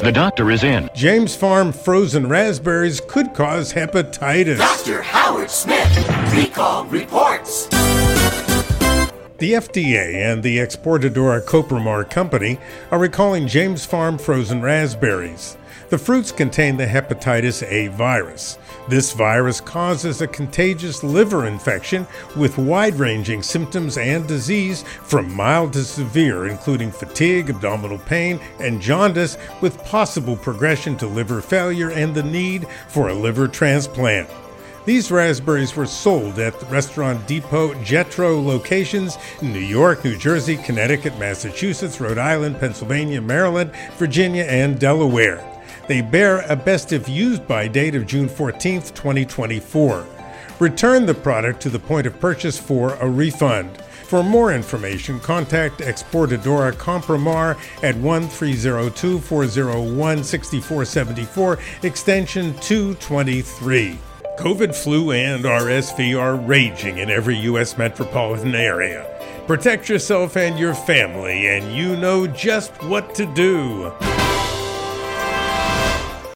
The doctor is in. James Farm frozen raspberries could cause hepatitis. Dr. Howard Smith, recall reports. The FDA and the Exportadora Copramar Company are recalling James Farm frozen raspberries. The fruits contain the hepatitis A virus. This virus causes a contagious liver infection with wide ranging symptoms and disease from mild to severe, including fatigue, abdominal pain, and jaundice, with possible progression to liver failure and the need for a liver transplant. These raspberries were sold at the Restaurant Depot Jetro locations in New York, New Jersey, Connecticut, Massachusetts, Rhode Island, Pennsylvania, Maryland, Virginia, and Delaware. They bear a best if used by date of June 14, 2024. Return the product to the point of purchase for a refund. For more information, contact Exportadora Compramar at 1302 401 6474, extension 223. COVID, flu, and RSV are raging in every U.S. metropolitan area. Protect yourself and your family, and you know just what to do.